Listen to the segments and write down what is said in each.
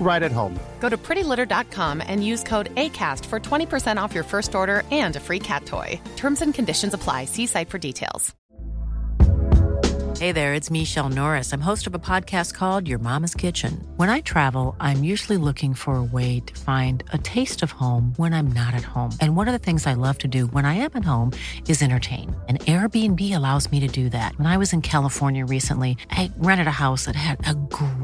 right at home. Go to prettylitter.com and use code ACAST for 20% off your first order and a free cat toy. Terms and conditions apply. See site for details. Hey there, it's Michele Norris. I'm host of a podcast called Your Mama's Kitchen. When I travel, I'm usually looking for a way to find a taste of home when I'm not at home. And one of the things I love to do when I am at home is entertain. And Airbnb allows me to do that. When I was in California recently, I rented a house that had a great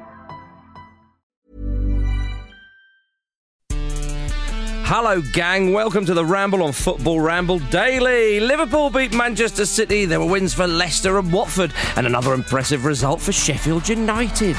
Hello, gang. Welcome to the Ramble on Football Ramble Daily. Liverpool beat Manchester City. There were wins for Leicester and Watford, and another impressive result for Sheffield United.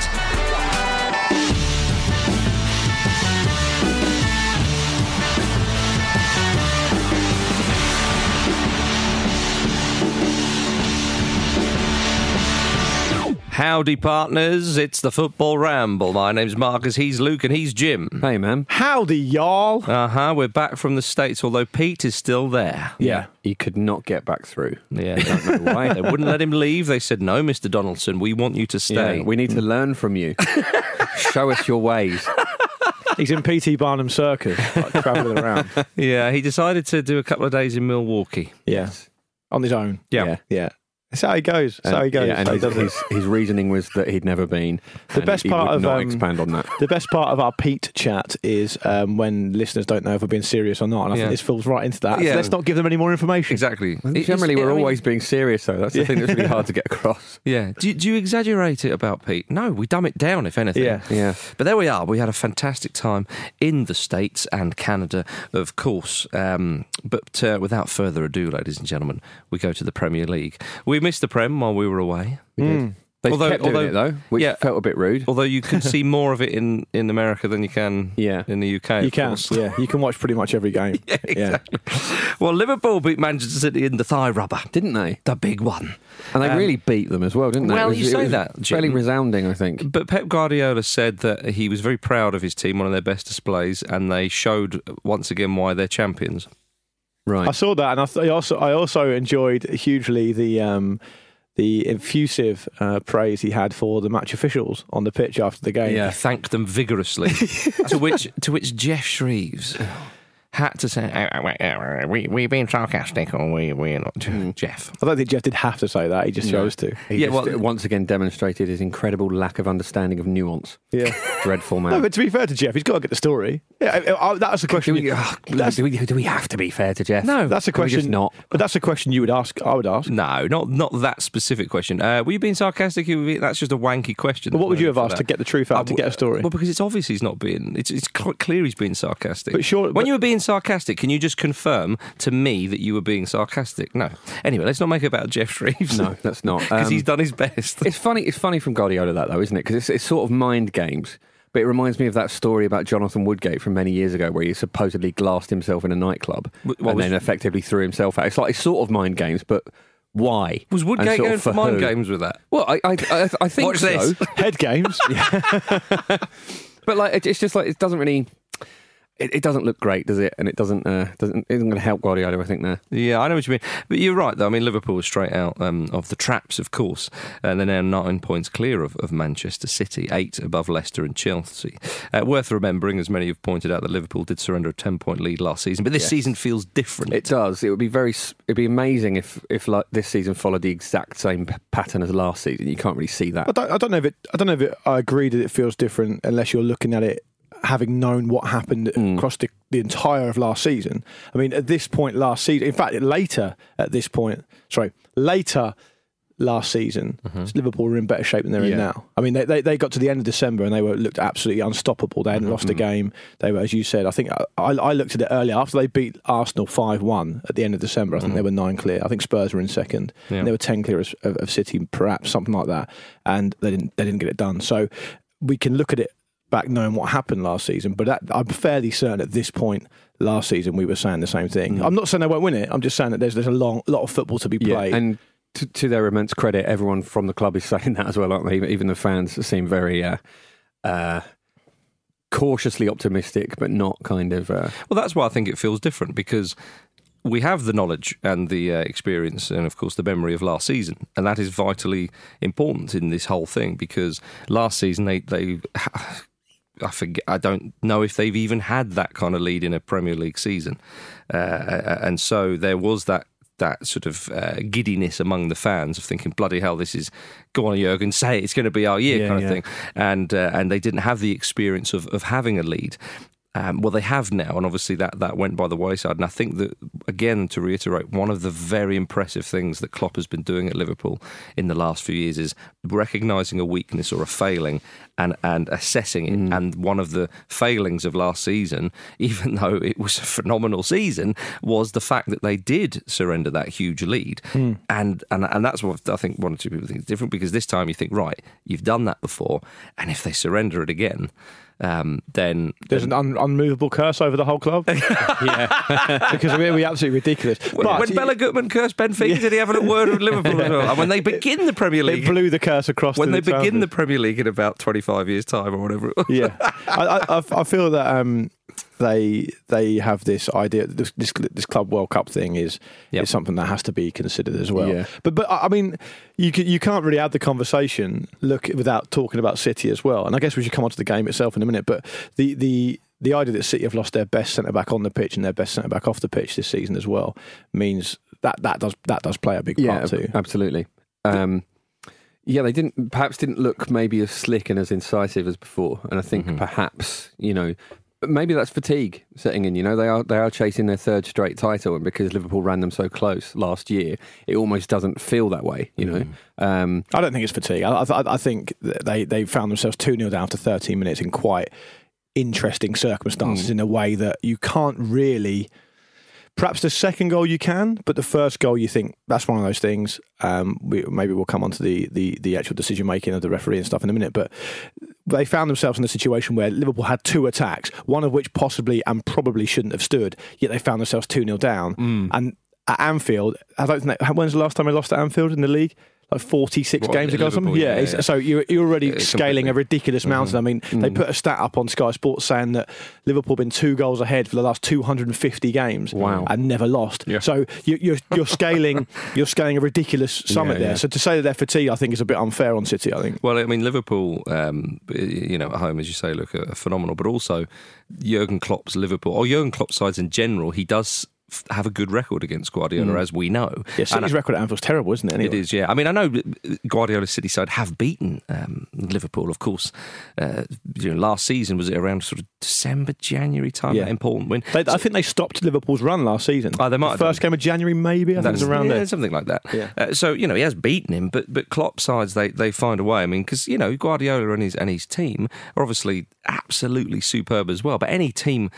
Howdy, partners. It's the Football Ramble. My name's Marcus, he's Luke, and he's Jim. Hey, man. Howdy, y'all. Uh huh. We're back from the States, although Pete is still there. Yeah. He could not get back through. Yeah, don't know why. They wouldn't let him leave. They said, no, Mr. Donaldson, we want you to stay. Yeah, we need to learn from you. Show us your ways. He's in PT Barnum Circus, like, travelling around. Yeah, he decided to do a couple of days in Milwaukee. Yes. On his own. Yeah. Yeah. That's how he goes. That's how he goes. Yeah, and He his, does his, his reasoning was that he'd never been. The and best he part would of, not um, expand on that. The best part of our Pete chat is um, when listeners don't know if we're being serious or not. And I Yeah. think this falls right into that. So Yeah. let's not give them any more information. Exactly. It's- Generally, we're I mean, always being serious, though. That's the thing that's really hard to get across. Yeah. Do, do you exaggerate it about Pete? No, we dumb it down, if anything. Yeah. Yeah. But there we are. We had a fantastic time in the States and Canada, of course. Um, but uh, without further ado, ladies and gentlemen, we go to the Premier League. We missed the Prem while we were away. We did. They Although- kept doing although- it, though, which yeah. felt a bit rude. Although you can see more of it in, in America than you can Yeah. in the UK. You can. course. Yeah. You can watch pretty much every game. Yeah, exactly. Well, Liverpool beat Manchester City in the thigh rubber. Didn't they? The big one. And they Um, really beat them as well, didn't they? well, was- you say was that, Jim. Fairly resounding, I think. But Pep Guardiola said that he was very proud of his team, one of their best displays, and they showed once again why they're champions. Right. I saw that, and I, th- I also I also enjoyed hugely the um, the effusive uh, praise he had for the match officials on the pitch after the game. He thanked them vigorously. to which to which Geoff Shreeves had to say, "Uh, uh, uh, "We we being sarcastic, or we we're not." Jeff, I don't think Jeff did have to say that. He just chose to. He Yeah, just well- once again demonstrated his incredible lack of understanding of nuance. Yeah. Dreadful man. No, but to be fair to Jeff, he's got to get the story. Yeah, I- I- that's a do, question. we, you- oh, that's, do, we, do we have to be fair to Jeff? No. that's a question. just not. But that's a question you would ask. I would ask. no, not not that specific question. Uh, were you being sarcastic? You That's just a wanky question. But what would you have asked that. to get the truth out, Uh, to get a story? Well, because it's obvious he's not being. It's it's quite clear he's being sarcastic. But sure- when but- you were being sarcastic, can you just confirm to me that you were being sarcastic? No. Anyway, let's not make it about Jeff Reeves. No, that's not. because Um, he's done his best. It's funny. It's funny from Guardiola that though, isn't it? Because it's, it's sort of mind games. But it reminds me of that story about Jonathan Woodgate from many years ago, where he supposedly glassed himself in a nightclub What and then effectively threw himself out. It's like it's sort of mind games, but why? Was Woodgate going for mind who? games with that? Well, I I, I, I think Watch so. this. Head games. But like, it's just like it doesn't really. It, it doesn't look great, does it? And it doesn't uh, doesn't isn't going to help Guardiola. I think there. Yeah, I know what you mean. But you're right, though. I mean, Liverpool was straight out um, of the traps, of course. And they're now nine points clear of, of Manchester City, eight above Leicester and Chelsea. Uh, worth remembering, as many have pointed out, that Liverpool did surrender a 10 point lead last season. But this Yes. season feels different. It does. It would be very. It'd be amazing if if like this season followed the exact same p- pattern as last season. You can't really see that. I don't, I don't know if it. I don't know if it, I agree that it feels different unless you're looking at it having known what happened Mm. across the, the entire of last season. I mean, at this point last season, in fact, later at this point, sorry, later last season, Liverpool were in better shape than they're in Mm-hmm. Now. I mean, they, they they got to the end of December and they were looked absolutely unstoppable. They hadn't Mm-hmm. lost a game. They were, as you said, I think I, I looked at it earlier after they beat Arsenal five one at the end of December. I think they were nine clear. I think Spurs were in second. Mm-hmm. Yeah. And they were ten clear of, of City, perhaps something like that, and they didn't they didn't get it done. So we can look at it back knowing what happened last season, but that, I'm fairly certain at this point last season we were saying the same thing. I'm not saying they won't win it. I'm just saying that there's there's a long lot of football to be yeah, played. and to, to their immense credit, everyone from the club is saying that as well, aren't they? Even- Even the fans seem very uh, uh, cautiously optimistic, but not kind of. Uh, Well, that's why I think it feels different because we have the knowledge and the uh, experience, and of course the memory of last season, and that is vitally important in this whole thing because last season they they. I forget. I don't know if they've even had that kind of lead in a Premier League season, uh, and so there was that that sort of uh, giddiness among the fans of thinking, "Bloody hell, this is go on, Jurgen, say it, it's going to be our year," Yeah, kind of yeah. thing. And uh, and they didn't have the experience of of having a lead. Um, well, they have now, and obviously that, that went by the wayside. And I think that, again, to reiterate, one of the very impressive things that Klopp has been doing at Liverpool in the last few years is recognising a weakness or a failing and, and assessing it. And one of the failings of last season, even though it was a phenomenal season, was the fact that they did surrender that huge lead. And, and and that's what I think one or two people think is different because this time you think, right, you've done that before, and if they surrender it again, um, then There's an un- unmovable curse over the whole club. yeah, because we're, we're absolutely ridiculous. When, But when Bela Guttmann cursed Benfica, did he have a word with Liverpool as well? And when they begin the Premier League, it blew the curse across. when they the begin the Premier League in about 25 years' time or whatever it was. yeah, I, I, I- I feel that um, they they have this idea. This this, this Club World Cup thing is Yep. is something that has to be considered as well. Yeah. But but I mean, you can, you can't really have the conversation look without talking about City as well. And I guess we should come on to the game itself in a minute. But the the the idea that City have lost their best centre back on the pitch and their best centre back off the pitch this season as well means that that does that does play a big yeah, part too. absolutely. Um, yeah, they didn't perhaps didn't look maybe as slick and as incisive as before, and I think perhaps you know. But Maybe that's fatigue setting in. You know, they are they are chasing their third straight title, and because Liverpool ran them so close last year, it almost doesn't feel that way. You know, um, I don't think it's fatigue. I, I, I think they, they found themselves 2 0 down after 13 minutes in quite interesting circumstances in a way that you can't really. Perhaps the second goal you can, but the first goal you think that's one of those things. Um, we, maybe we'll come on to the, the, the actual decision making of the referee and stuff in a minute. But they found themselves in a situation where Liverpool had two attacks, one of which possibly and probably shouldn't have stood, yet they found themselves 2 0 down. And at Anfield, I don't think, when's the last time they lost at Anfield in the league? Like 46 What, games ago or something? Yeah. yeah, yeah. So you're, you're already Yeah, scaling a ridiculous mountain. I mean, they put a stat up on Sky Sports saying that Liverpool have been two goals ahead for the last 250 games. Wow. And never lost. Yeah. So you, you're, you're scaling you're scaling a ridiculous summit there. So to say that they're fatigued, I think is a bit unfair on City, I think. Well, I mean, Liverpool, um, you know, at home, as you say, look are phenomenal, but also Jurgen Klopp's Liverpool, or Jurgen Klopp's sides in general, he does have a good record against Guardiola, as we know. Yeah, And City's I- record at Anfield's terrible, isn't it? Anyway? It is, yeah. I mean, I know Guardiola's City side have beaten um, Liverpool, of course. Uh, you know, last season was it around sort of December, January time? Yeah. That important win. They, I think they stopped Liverpool's run last season. Oh, they might The first game of January, maybe. I think it was around yeah, there. something like that. Yeah. Uh, so you know he has beaten him, but but Klopp sides they, they find a way. I mean, because you know Guardiola and his and his team are obviously absolutely superb as well. But any team,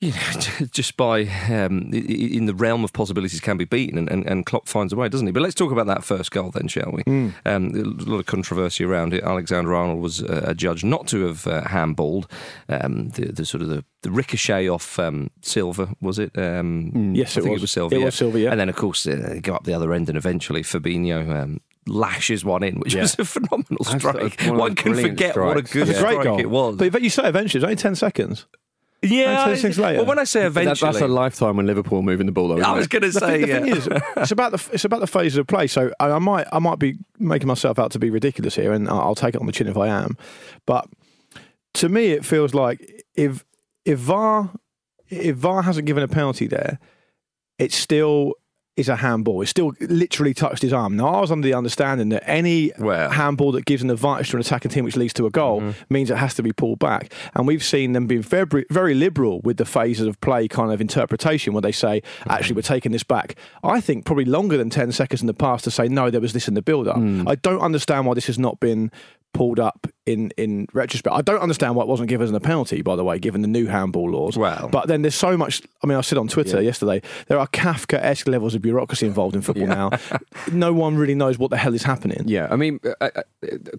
you know, just by um, in the realm of possibilities can be beaten, and, and, and Klopp finds a way, doesn't he? But let's talk about that first goal then, shall we? Um, a lot of controversy around it. Alexander Arnold was uh, adjudged not to have uh, handballed um, the, the sort of the, the ricochet off um, Silva, was it? Um, Yes, I it think was. it was Silva. It yeah. was Silva, yeah. And then of course uh, they go up the other end, and eventually Fabinho. Um, Lashes one in, which was a phenomenal strike. one One can forget what a good It's a great strike goal. it was. But, but you say eventually, it's only 10 seconds. Yeah, And 10 later. Well, when I say That- eventually, that's a lifetime when Liverpool moving the ball. Though, isn't I was it? going to The, say, thing, the yeah. thing is, it's about the it's about the phases of play. So I, I might I might be making myself out to be ridiculous here, and I'll I'll take it on the chin if I am. But to me, it feels like if if VAR if VAR hasn't given a penalty there, it's still is a handball. It still literally touched his arm. Now I was under the understanding that any Well. handball that gives an advantage to an attacking team, which leads to a goal, Mm-hmm. means it has to be pulled back. And we've seen them being very, very liberal with the phases of play kind of interpretation, where they say, Mm-hmm. actually, we're taking this back. I think probably longer than ten seconds in the past to say no, there was this in the build-up. Mm. I don't understand why this has not been pulled up in in retrospect. I don't understand why it wasn't given as a penalty, by the way, given the new handball laws. Well. but then there's so much. I mean, I said on Twitter yesterday there are Kafka-esque levels of bureaucracy involved in football now. No one really knows what the hell is happening. Yeah, I mean, uh, uh,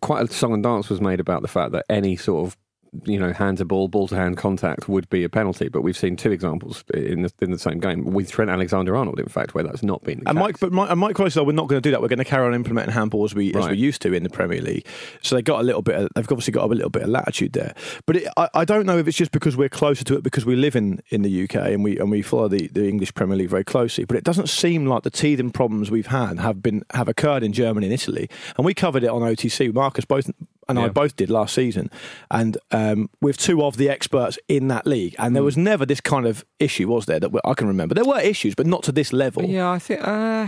quite a song and dance was made about the fact that any sort of you know hand to ball, ball to hand contact would be a penalty. But we've seen two examples in the, in the same game with Trent Alexander Arnold, in fact, where that's not been. The And. Mike, but Mike, and Mike Close, though, we're not going to do that. We're going to carry on implementing handball as we as we used to in the Premier League. So they got a little bit. Of, they've obviously got a little bit of latitude there. But it, I, I don't know if it's just because we're closer to it because we live in, in the UK and we and we follow the, the English Premier League very closely. But it doesn't seem like the teething problems we've had have been have occurred in Germany and Italy. And we covered it on OTC. Marcus both and I both did last season, and um, with two of the experts in that league. And there was never this kind of issue, was there? That I can remember. There were issues, but not to this level. Yeah, I think. Uh,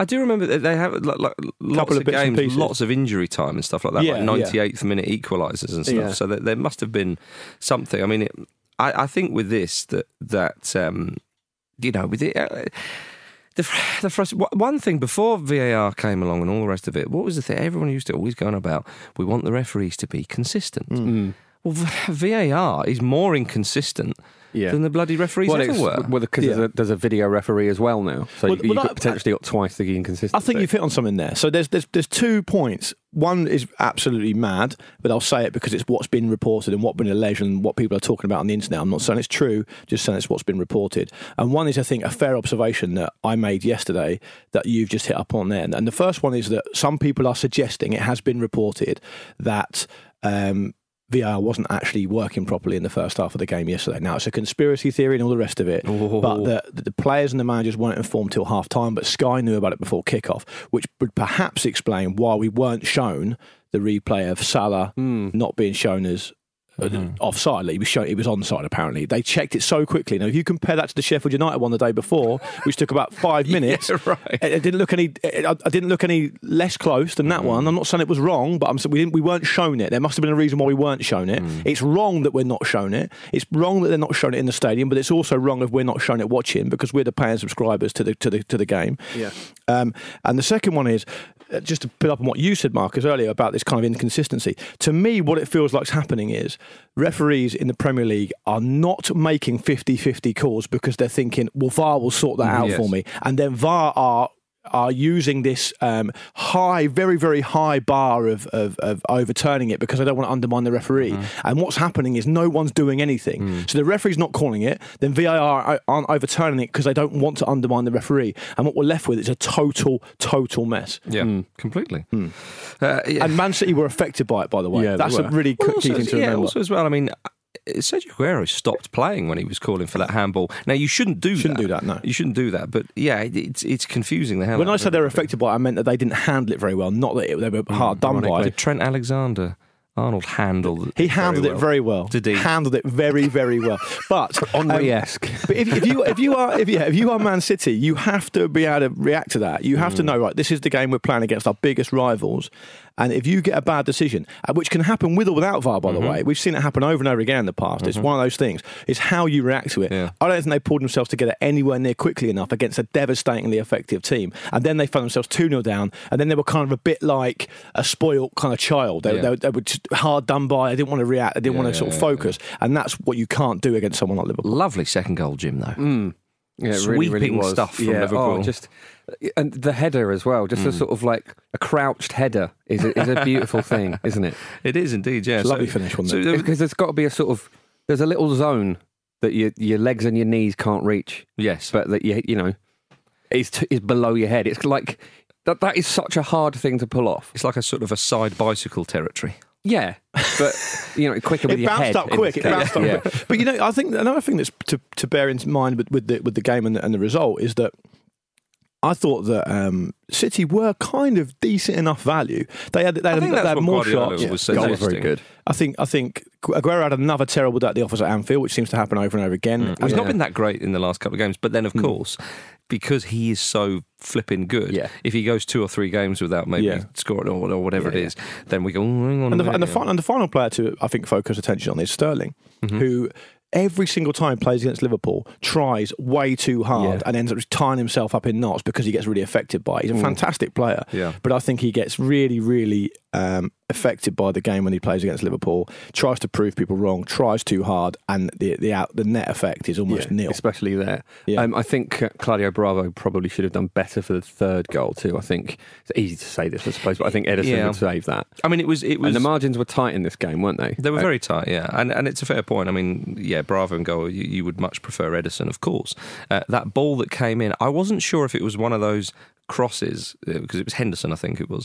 I do remember that they have like, like, lots of of, games, lots of injury time and stuff like that, Yeah, like yeah. 98th minute equalisers and stuff. Yeah. So there, there must have been something. I mean, it, I, I think with this that that um, you know with it. Uh, the, the frust- one thing before VAR came along and all the rest of it, what was the thing? Everyone used to always go on about. We want the referees to be consistent. Mm. Well, VAR is more inconsistent Yeah. than the bloody referees well, ever it's, were. well, because Yeah. there's, a, there's a video referee as well now, so Well, you, you've well, got that- potentially got twice the inconsistency. I think you've hit on something there. So there's there's there's two points. One is absolutely mad, but I'll say it because it's what's been reported and what's been alleged and what people are talking about on the internet. I'm not saying it's true, just saying it's what's been reported. And one is, I think, a fair observation that I made yesterday that you've just hit up on there. And the first one is that some people are suggesting it has been reported that. Um, VAR wasn't actually working properly in the first half of the game yesterday. Now it's a conspiracy theory and all the rest of it, but the, the players and the managers weren't informed till half time. But Sky knew about it before kickoff, which would perhaps explain why we weren't shown the replay of Salah hmm. not being shown as uh, offside. He was shown, he was onside. Apparently, they checked it so quickly. Now, if you compare that to the Sheffield United one the day before, which took about five minutes, right. it, it didn't look any. It, I didn't look any less close than that one. I'm not saying it was wrong, but I'm saying we didn't. We weren't shown it. There must have been a reason why we weren't shown it. It's wrong that we're not shown it. It's wrong that they're not showing it in the stadium, but it's also wrong if we're not shown it watching because we're the paying subscribers to the to the to the game. Yeah. Um, and the second one is Uh, just to pick up on what you said, Marcus, earlier about this kind of inconsistency. To me, what it feels like is happening is referees in the Premier League are not making 50 50 calls because they're thinking, well, VAR will sort that out Yes. for me. And then VAR are. Are using this um, high, very, very high bar of, of, of overturning it because I don't want to undermine the referee. Mm-hmm. And what's happening is no one's doing anything. Mm. So the referee's not calling it. Then VAR aren't overturning it because they don't want to undermine the referee. And what we're left with is a total, total mess. yeah, mm. Mm. completely. Uh, yeah. And Man City were affected by it, by the way. Yeah, That's a really Well, key also, thing to yeah, remember. also as well. I mean, Sergio Aguero stopped playing when he was calling for that handball. Now you shouldn't do Shouldn't that. do that, no. You shouldn't do that. But yeah, it, it's it's confusing the hell. when I said they were affected by it, I meant that they didn't handle it very well, not that it, they were hard done by. Did Trent Alexander Arnold handle? He handled it very well. Did he? Handled it very, very well. But um, Henry-esque. But if, if you if you are if, yeah, if you are Man City, you have to be able to react to that. You have to know right. This is the game we're playing against our biggest rivals, And if you get a bad decision, uh, which can happen with or without VAR, by the Mm-hmm. way, we've seen it happen over and over again in the past. It's one of those things. It's how you react to it. Yeah. I don't think they pulled themselves together anywhere near quickly enough against a devastatingly effective team. And then they found themselves 2 0 down. And then they were kind of a bit like a spoiled kind of child. They, Yeah. they, they were just hard done by. They didn't want to react. They didn't want to Yeah, sort of yeah, focus. And that's what you can't do against someone like Liverpool. Lovely second goal, Jim, though. Mm. Yeah, it really, really Sweeping stuff from yeah, oh, Liverpool. Oh, just and the header as well. Just a hmm. sort of like a crouched header is a, is a beautiful thing, isn't it? It is indeed, yeah. A lovely finish, wasn't so Because there's got to be a sort of there's a little zone that your your legs and your knees can't reach, yes. but that you you know is t- is below your head. It's like that. That is such a hard thing to pull off. It's like a sort of a side bicycle territory. Yeah, but you know, quicker with it your bounced up quick. It bounced up yeah. quick. But you know, I think another thing that's to, to bear in mind with, with the with the game and the, and the result is that I thought that um, City were kind of decent enough value. They had they I had, think they that's had more Guardiola shots. was Goal was very good. I think I think Aguero had another terrible day at the office at Anfield, which seems to happen over and over again. He's not been that great in the last couple of games, but then of Hmm. course, because he is so flipping good, Yeah. if he goes two or three games without maybe Yeah. scoring or, or whatever Yeah, it is, then we go. "Oh, hang on And the, minute, and, the yeah." fin- and the final player to, I think, focus attention on is Sterling, Mm-hmm. who every single time plays against Liverpool tries way too hard Yeah. and ends up tying himself up in knots because he gets really affected by it. He's a fantastic player, Mm. Yeah. but I think he gets really, really um, affected by the game when he plays against Liverpool. Tries to prove people wrong, tries too hard, and the the out, the net effect is almost Yeah, nil. especially there. Yeah. Um, I think uh, Claudio Bravo probably should have done better for the third goal too. I think it's easy to say this, I suppose, but I think Ederson Yeah. would save that. I mean, it was it was And the margins were tight in this game, weren't they? They were Uh, very tight, yeah, and and it's a fair point. I mean, yeah, Bravo and goal. You, you would much prefer Ederson, of course. Uh, that ball that came in, I wasn't sure if it was one of those crosses uh, because it was Henderson, I think it was,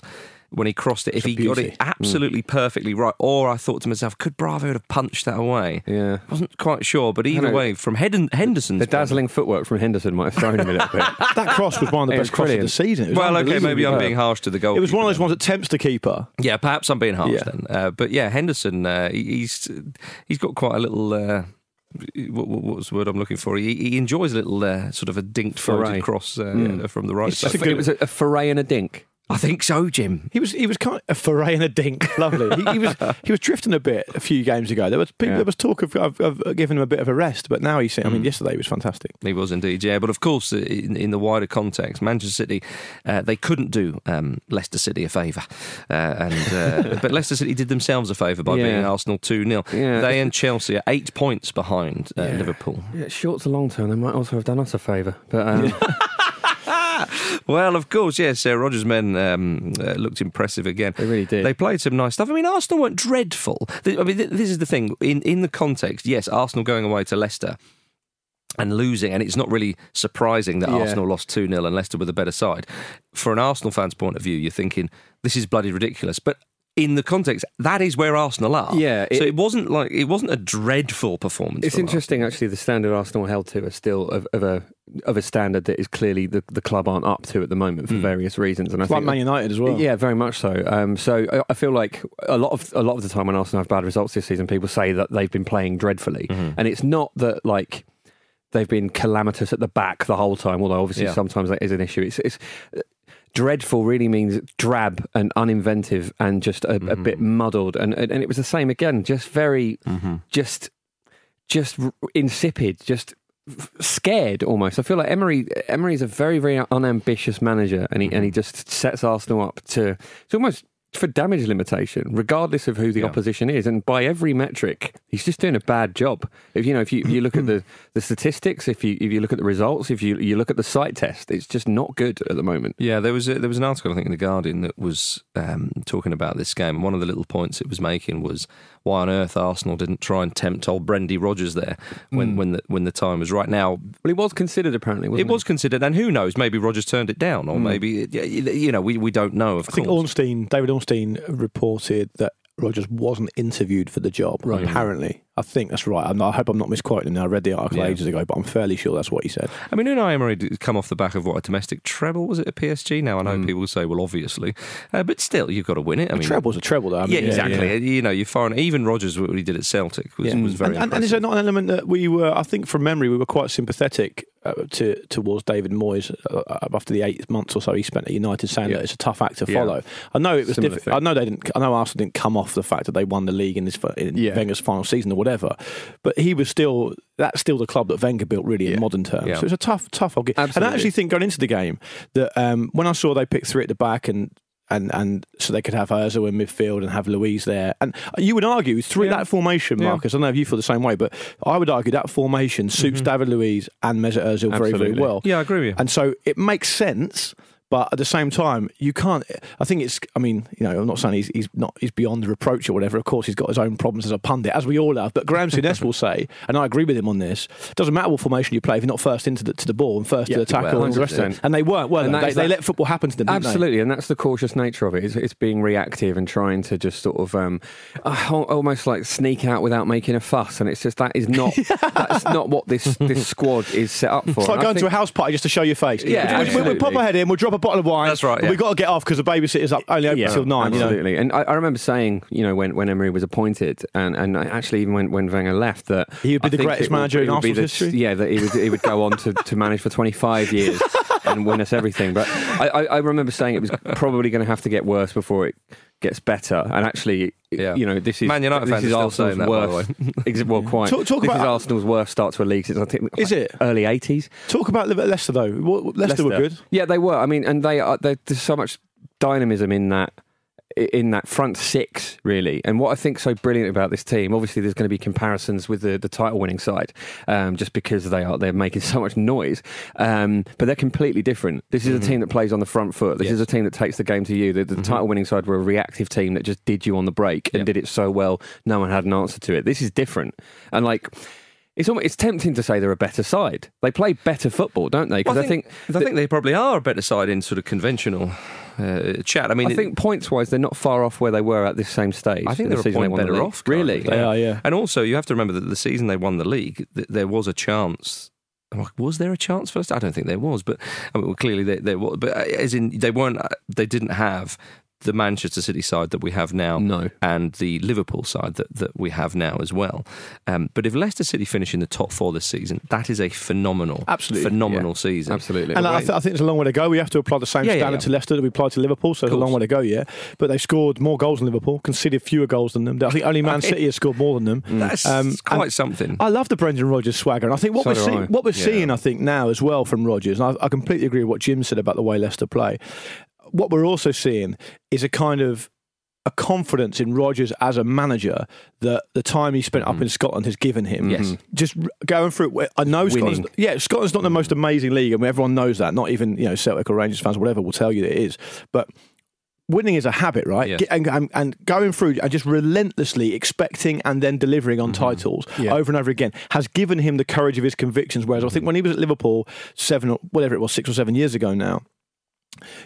when he crossed it. If a he got it absolutely perfectly right, or I thought to myself, could Bravo have punched that away? Yeah. wasn't quite sure, but either way, from Henderson, Henderson's The point- dazzling footwork from Henderson might have thrown him a little bit. that cross was one of the It best crosses of the season. Well, okay, maybe I'm being harsh to the goal. It was one of those ones that tempts the keeper. Yeah, perhaps I'm being harsh Yeah. then. Uh, but yeah, Henderson, uh, he- he's he's got quite a little. Uh, what, what what was the word I'm looking for? He, he enjoys a little uh, sort of a dinked Foray. floated cross uh, from the right It's side. a it was a, a foray and a dink. I think so, Jim. He was he was kind of a foray and a dink. Lovely. He, he was he was drifting a bit a few games ago. There was people, Yeah. there was talk of, of, of giving him a bit of a rest, but now he's. I mean, yesterday he was fantastic. He was indeed, yeah. But of course, uh, in, in the wider context, Manchester City, uh, they couldn't do um, Leicester City a favour. Uh, and uh, But Leicester City did themselves a favour by Yeah. beating Arsenal 2 0. Yeah. They and Chelsea are eight points behind uh, Liverpool. Yeah, short to long term, they might also have done us a favour. But um, Well, of course, yes. Uh, Rodgers' men um, uh, looked impressive again. They really did. They played some nice stuff. I mean, Arsenal weren't dreadful. I mean, th- this is the thing. In in the context, yes, Arsenal going away to Leicester and losing, and it's not really surprising that Yeah. Arsenal lost 2 0 and Leicester were the better side. For an Arsenal fan's point of view, you're thinking, this is bloody ridiculous. But in the context, that is where Arsenal are. Yeah, so it- it wasn't like it wasn't a dreadful performance. It's from interesting, actually. The standard Arsenal held to are still of, of a of a standard that is clearly the, the club aren't up to at the moment for various reasons. And I It's like think Man United as well. Yeah, very much so. Um, so I, I feel like a lot of a lot of the time when Arsenal have bad results this season, people say that they've been playing dreadfully, and it's not that like they've been calamitous at the back the whole time. Although obviously Yeah. sometimes that is an issue. It's, it's dreadful really means drab and uninventive and just a, a mm-hmm. bit muddled. And, and and it was the same again just very mm-hmm. just just insipid just scared almost. I feel like emery emery's a very very unambitious manager and he and he mm-hmm. just sets arsenal up to it's almost for damage limitation regardless of who the Yeah. opposition is. And by every metric he's just doing a bad job. If you know if you, you look at the the statistics if you if you look at the results if you you look at the site test it's just not good at the moment. Yeah, there was a, there was an article I think in the Guardian that was um, talking about this game, and one of the little points it was making was why on earth Arsenal didn't try and tempt old Brendy Rodgers there when hmm. when the when the time was right. Now well it was considered apparently wasn't it was considered, and who knows? Maybe Rodgers turned it down, or hmm. maybe you know we, we don't know. Of I think course, Ornstein, David Ornstein reported that Rodgers wasn't interviewed for the job. Right. Apparently, I think that's right. Not, I hope I'm not misquoting him. Now, I read the article Yeah. ages ago, but I'm fairly sure that's what he said. I mean, Unai Emery did come off the back of what a domestic treble was it at PSG? Now I know people say, well, obviously, uh, but still, you've got to win it. I A mean, treble's a treble, though. I yeah, mean, exactly. You know, you're foreign. Even Rodgers, what he did at Celtic was, Yeah. was very and, and, and is there not an element that we were? I think from memory we were quite sympathetic uh, to towards David Moyes uh, after the eight months or so he spent at United, saying Yeah. that it's a tough act to Yeah. follow. I know it was difficult. I know they didn't. I know Arsenal didn't come off the fact that they won the league in this in Yeah. Wenger's final season whatever, but he was still that's still the club that Wenger built really in modern terms. Yeah. So it's a tough, tough. I'll get. And I actually think going into the game that um, when I saw they picked three at the back and. And, and so they could have Ozil in midfield and have Luiz there. And you would argue through Yeah. that formation, Yeah. Marcus. I don't know if you feel the same way, but I would argue that formation suits David Luiz and Mesut Ozil very, very well. Yeah, I agree with you. And so it makes sense, but at the same time, you can't. I think it's. I mean, you know, I'm not saying he's, he's not he's beyond reproach or whatever. Of course, he's got his own problems as a pundit, as we all have. But Graham Souness will say, and I agree with him on this. It doesn't matter what formation you play if you're not first into the to the ball and first Yeah, to the tackle well, and the rest of it. And they weren't. Well, they? that They, they let football happen to them. Absolutely, and that's the cautious nature of it. It's, it's being reactive and trying to just sort of um, uh, almost like sneak out without making a fuss. And it's just that is not that's not what this this squad is set up for. It's like And going to a house party just to show your face. Yeah, we, we, pop our head in, we'll drop a bottle of wine. That's right, yeah. We've got to get off because the babysitter's up only open till nine. You know, Absolutely. And I, I remember saying, you know, when, when Emery was appointed, and, and I- actually even when, when Wenger left, that He would be I the greatest would- manager in would be Arsenal's history. Yeah, that he would he would go on to, to manage for 25 years and win us everything. But I, I, I remember saying it was probably going to have to get worse before it gets better. And actually, Yeah. you know, this is Man United this fans is are still Arsenal's that, worst. Ex- well, quite. Talk- talk this about- is Arsenal's worst start to a league since I think Is it? early 80s. talk about Liv- Leicester though. What, Leicester, were good. Yeah, they were. I mean, and they are. There's so much dynamism in that in that front six, really. And what I think so brilliant about this team, obviously, there's going to be comparisons with the, the title winning side, um, just because they are they're making so much noise. Um, but they're completely different. This is a team that plays on the front foot. This is a team that takes the game to you. The, the title winning side were a reactive team that just did you on the break and Yeah. did it so well, no one had an answer to it. This is different, and like. It's almost, it's tempting to say they're a better side. They play better football, don't they? Because Well, I think I think they probably are a better side in sort of conventional uh, chat. I mean, I it- think points wise, they're not far off where they were at this same stage. I think they're the a season they point the better off. Really? currently, They are, yeah. And also, you have to remember that the season they won the league, th- there was a chance. Was there a chance first? I don't think there was, but I mean, well, clearly there, there was. But uh, as in, they weren't. uh, They didn't have the Manchester City side that we have now, No. and the Liverpool side that, that we have now as well. Um, but if Leicester City finish in the top four this season, that is a phenomenal, Absolutely. phenomenal Yeah. season. Absolutely. And I, th- I think it's a long way to go. We have to apply the same Yeah, yeah, standard yeah. to Leicester that we applied to Liverpool, so it's a long way to go, yeah. But they've scored more goals than Liverpool, conceded fewer goals than them. I think only Man City has scored more than them. That's Um, quite something. I love the Brendan Rodgers swagger, and I think what So we're do seeing, I. what we're Yeah. seeing, I think now as well from Rodgers, and I, I completely agree with what Jim said about the way Leicester play. What we're also seeing is a kind of a confidence in Rodgers as a manager that the time he spent up in Scotland has given him. Mm-hmm. Yes. just going through. it. I know Scotland's, yeah, Scotland's not the most amazing league, and everyone knows that. Not even you know Celtic or Rangers fans, whatever, will tell you that it is, but. Winning is a habit, right? Yes. And, and, and going through and just relentlessly expecting and then delivering on titles Yeah. over and over again has given him the courage of his convictions. Whereas I think when he was at Liverpool seven or whatever it was, six or seven years ago now,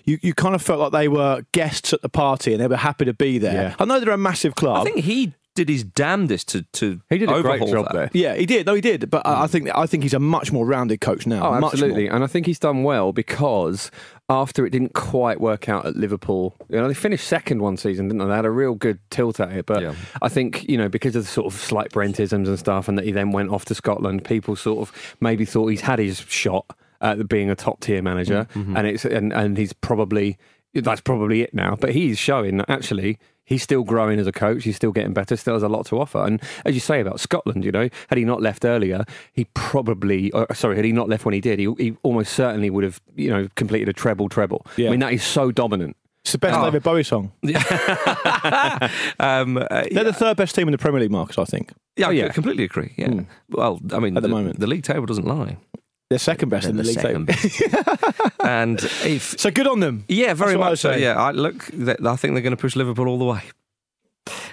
you, you kind of felt like they were guests at the party and they were happy to be there. Yeah. I know they're a massive club. I think he did his damnedest to to He did a great overhaul job that. there. yeah, he did. No, he did. But I I hmm. think I think he's a much more rounded coach now. Oh, absolutely. And I think he's done well because after it didn't quite work out at Liverpool, you know, they finished second one season, didn't they? They had a real good tilt at it. But Yeah. I think, you know, because of the sort of slight Brentisms and stuff, and that he then went off to Scotland, people sort of maybe thought he's had his shot at being a top tier manager. And it's and, and he's probably that's probably it now. But he's showing that actually he's still growing as a coach. He's still getting better. Still has a lot to offer. And as you say about Scotland, you know, had he not left earlier, he probably, uh, sorry, had he not left when he did, he, he almost certainly would have, you know, completed a treble treble. Yeah. I mean, that is so dominant. It's the best Oh. David Bowie song. Um, uh, They're the third best team in the Premier League, Marcus. I think yeah, Oh, I yeah. completely agree. Yeah. Well, I mean, At the moment. the league table doesn't lie. They're second best They're in the, the league. and if so good on them. yeah, very That's what I much so. Yeah, I, look, I think they're going to push Liverpool all the way.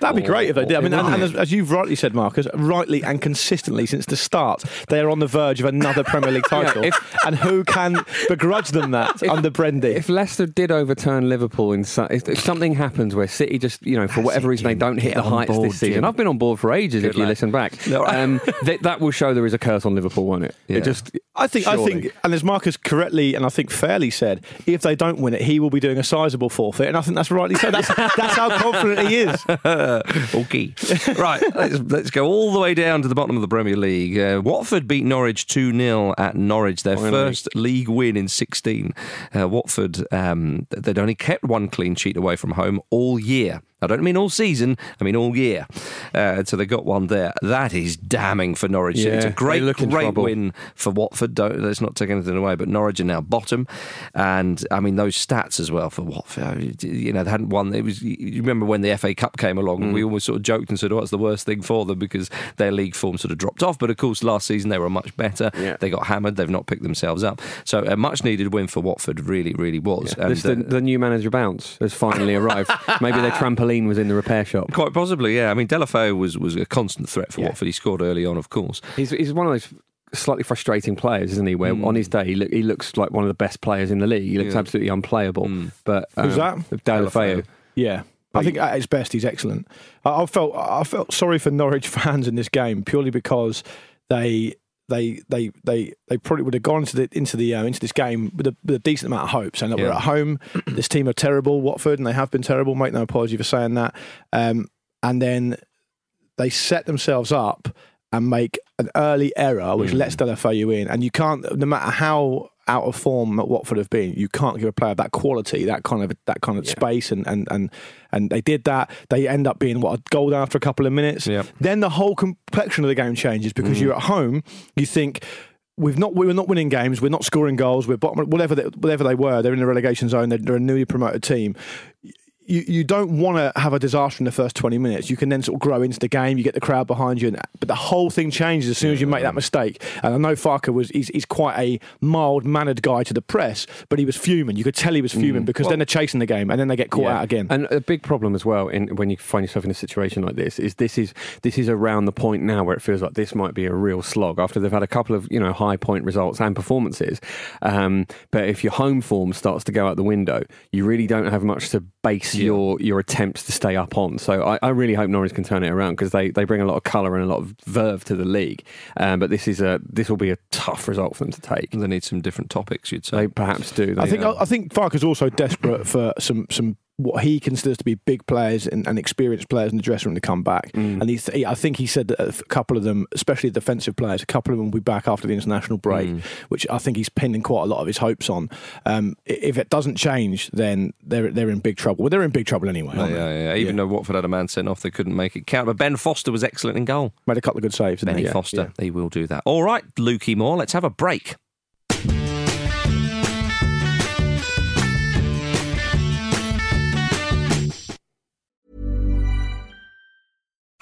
That'd be great if they did. I mean, and, and as, as you've rightly said, Marcus, rightly and consistently since the start, they are on the verge of another Premier League title. if- and who can begrudge them that under Brendy? If Leicester did overturn Liverpool in if, if something happens where City just you know for whatever reason they don't hit the heights board, this season, Jim. I've been on board for ages. if Good you listen back, No, um, that, that will show there is a curse on Liverpool, won't it? Yeah. It just I think, I think, and as Marcus correctly and I think fairly said, if they don't win it, he will be doing a sizable forfeit, and I think that's rightly so. That's that's how confident he is. okay. right, let's, let's go all the way down to the bottom of the Premier League. Uh, Watford beat Norwich 2 0 at Norwich, their Finally. first league win in 16. Uh, Watford, um, they'd only kept one clean sheet away from home all year. I don't mean all season, I mean all year. Uh, so they got one there. That is damning for Norwich. Yeah, it's a great, great win for Watford. Don't, let's not take anything away, but Norwich are now bottom. And I mean, those stats as well for Watford. You know, they hadn't won. It was. You remember when the FA Cup came along? Mm. We almost sort of joked and said, "Oh, it's the worst thing for them because their league form sort of dropped off." But of course, last season they were much better. Yeah. They got hammered. They've not picked themselves up. So a much needed win for Watford. Really, really was. This, the, uh, the new manager bounce has finally arrived. Maybe their trampoline was in the repair shop. Quite possibly, yeah. I mean, Deulofeu was, was a constant threat for Yeah. Watford. He scored early on, of course. He's, he's one of those slightly frustrating players, isn't he? Where on his day he, look, he looks like one of the best players in the league. He looks. Yeah. absolutely unplayable. But Who's um, that? Deulofeu. Yeah. I think at his best, he's excellent. I, I felt I felt sorry for Norwich fans in this game purely because they they they they they probably would have gone into the into the uh, into this game with a, with a decent amount of hope, saying that we're at home. this team are terrible, Watford, and they have been terrible. Make no apology for saying that. Um, and then they set themselves up and make an early error, which lets Deulofeu in. And you can't, no matter how out of form that Watford have been, you can't give a player that quality, that kind of that kind of space, and and and and they did that. They end up being what a goal down after a couple of minutes. Yep. Then the whole complexion of the game changes because mm. you're at home. You think. We've not we were not winning games. We're not scoring goals. We're bottom, whatever they, whatever they were. They're in the relegation zone. They're, they're a newly promoted team you, you don't want to have a disaster in the first 20 minutes. You can then sort of grow into the game, you get the crowd behind you, and, but the whole thing changes as soon as you make that mistake. And I know Farke was he's, he's quite a mild mannered guy to the press, but he was fuming. You could tell he was fuming because then they're chasing the game and then they get caught Yeah. out again. And a big problem as well in when you find yourself in a situation like this is this is this is around the point now where it feels like this might be a real slog after they've had a couple of you know high point results and performances. Um, but if your home form starts to go out the window, you really don't have much to base your your attempts to stay up on. So I, I really hope Norwich can turn it around because they, they bring a lot of colour and a lot of verve to the league. Um, but this is a this will be a tough result for them to take. They need some different topics, you'd say. They perhaps do. I They- think I think Farke's also desperate for some some what he considers to be big players and, and experienced players in the dressing room to come back. Mm. And he's, he, I think he said that a couple of them, especially defensive players, a couple of them will be back after the international break, Mm. which I think he's pinning quite a lot of his hopes on. Um, if it doesn't change, then they're they're in big trouble. Well, they're in big trouble anyway. Yeah, yeah, yeah. Even though Watford had a man sent off, they couldn't make it count. But Ben Foster was excellent in goal. Made a couple of good saves. Benny he? Foster, he will do that. All right, Lukey Moore, let's have a break.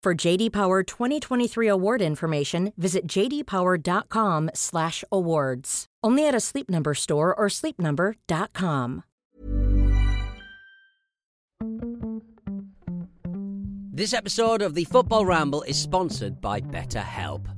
For JD Power 2023 award information, visit jdpower.com/awards. Only at a Sleep Number store or sleepnumber.com. This episode of the Football Ramble is sponsored by BetterHelp.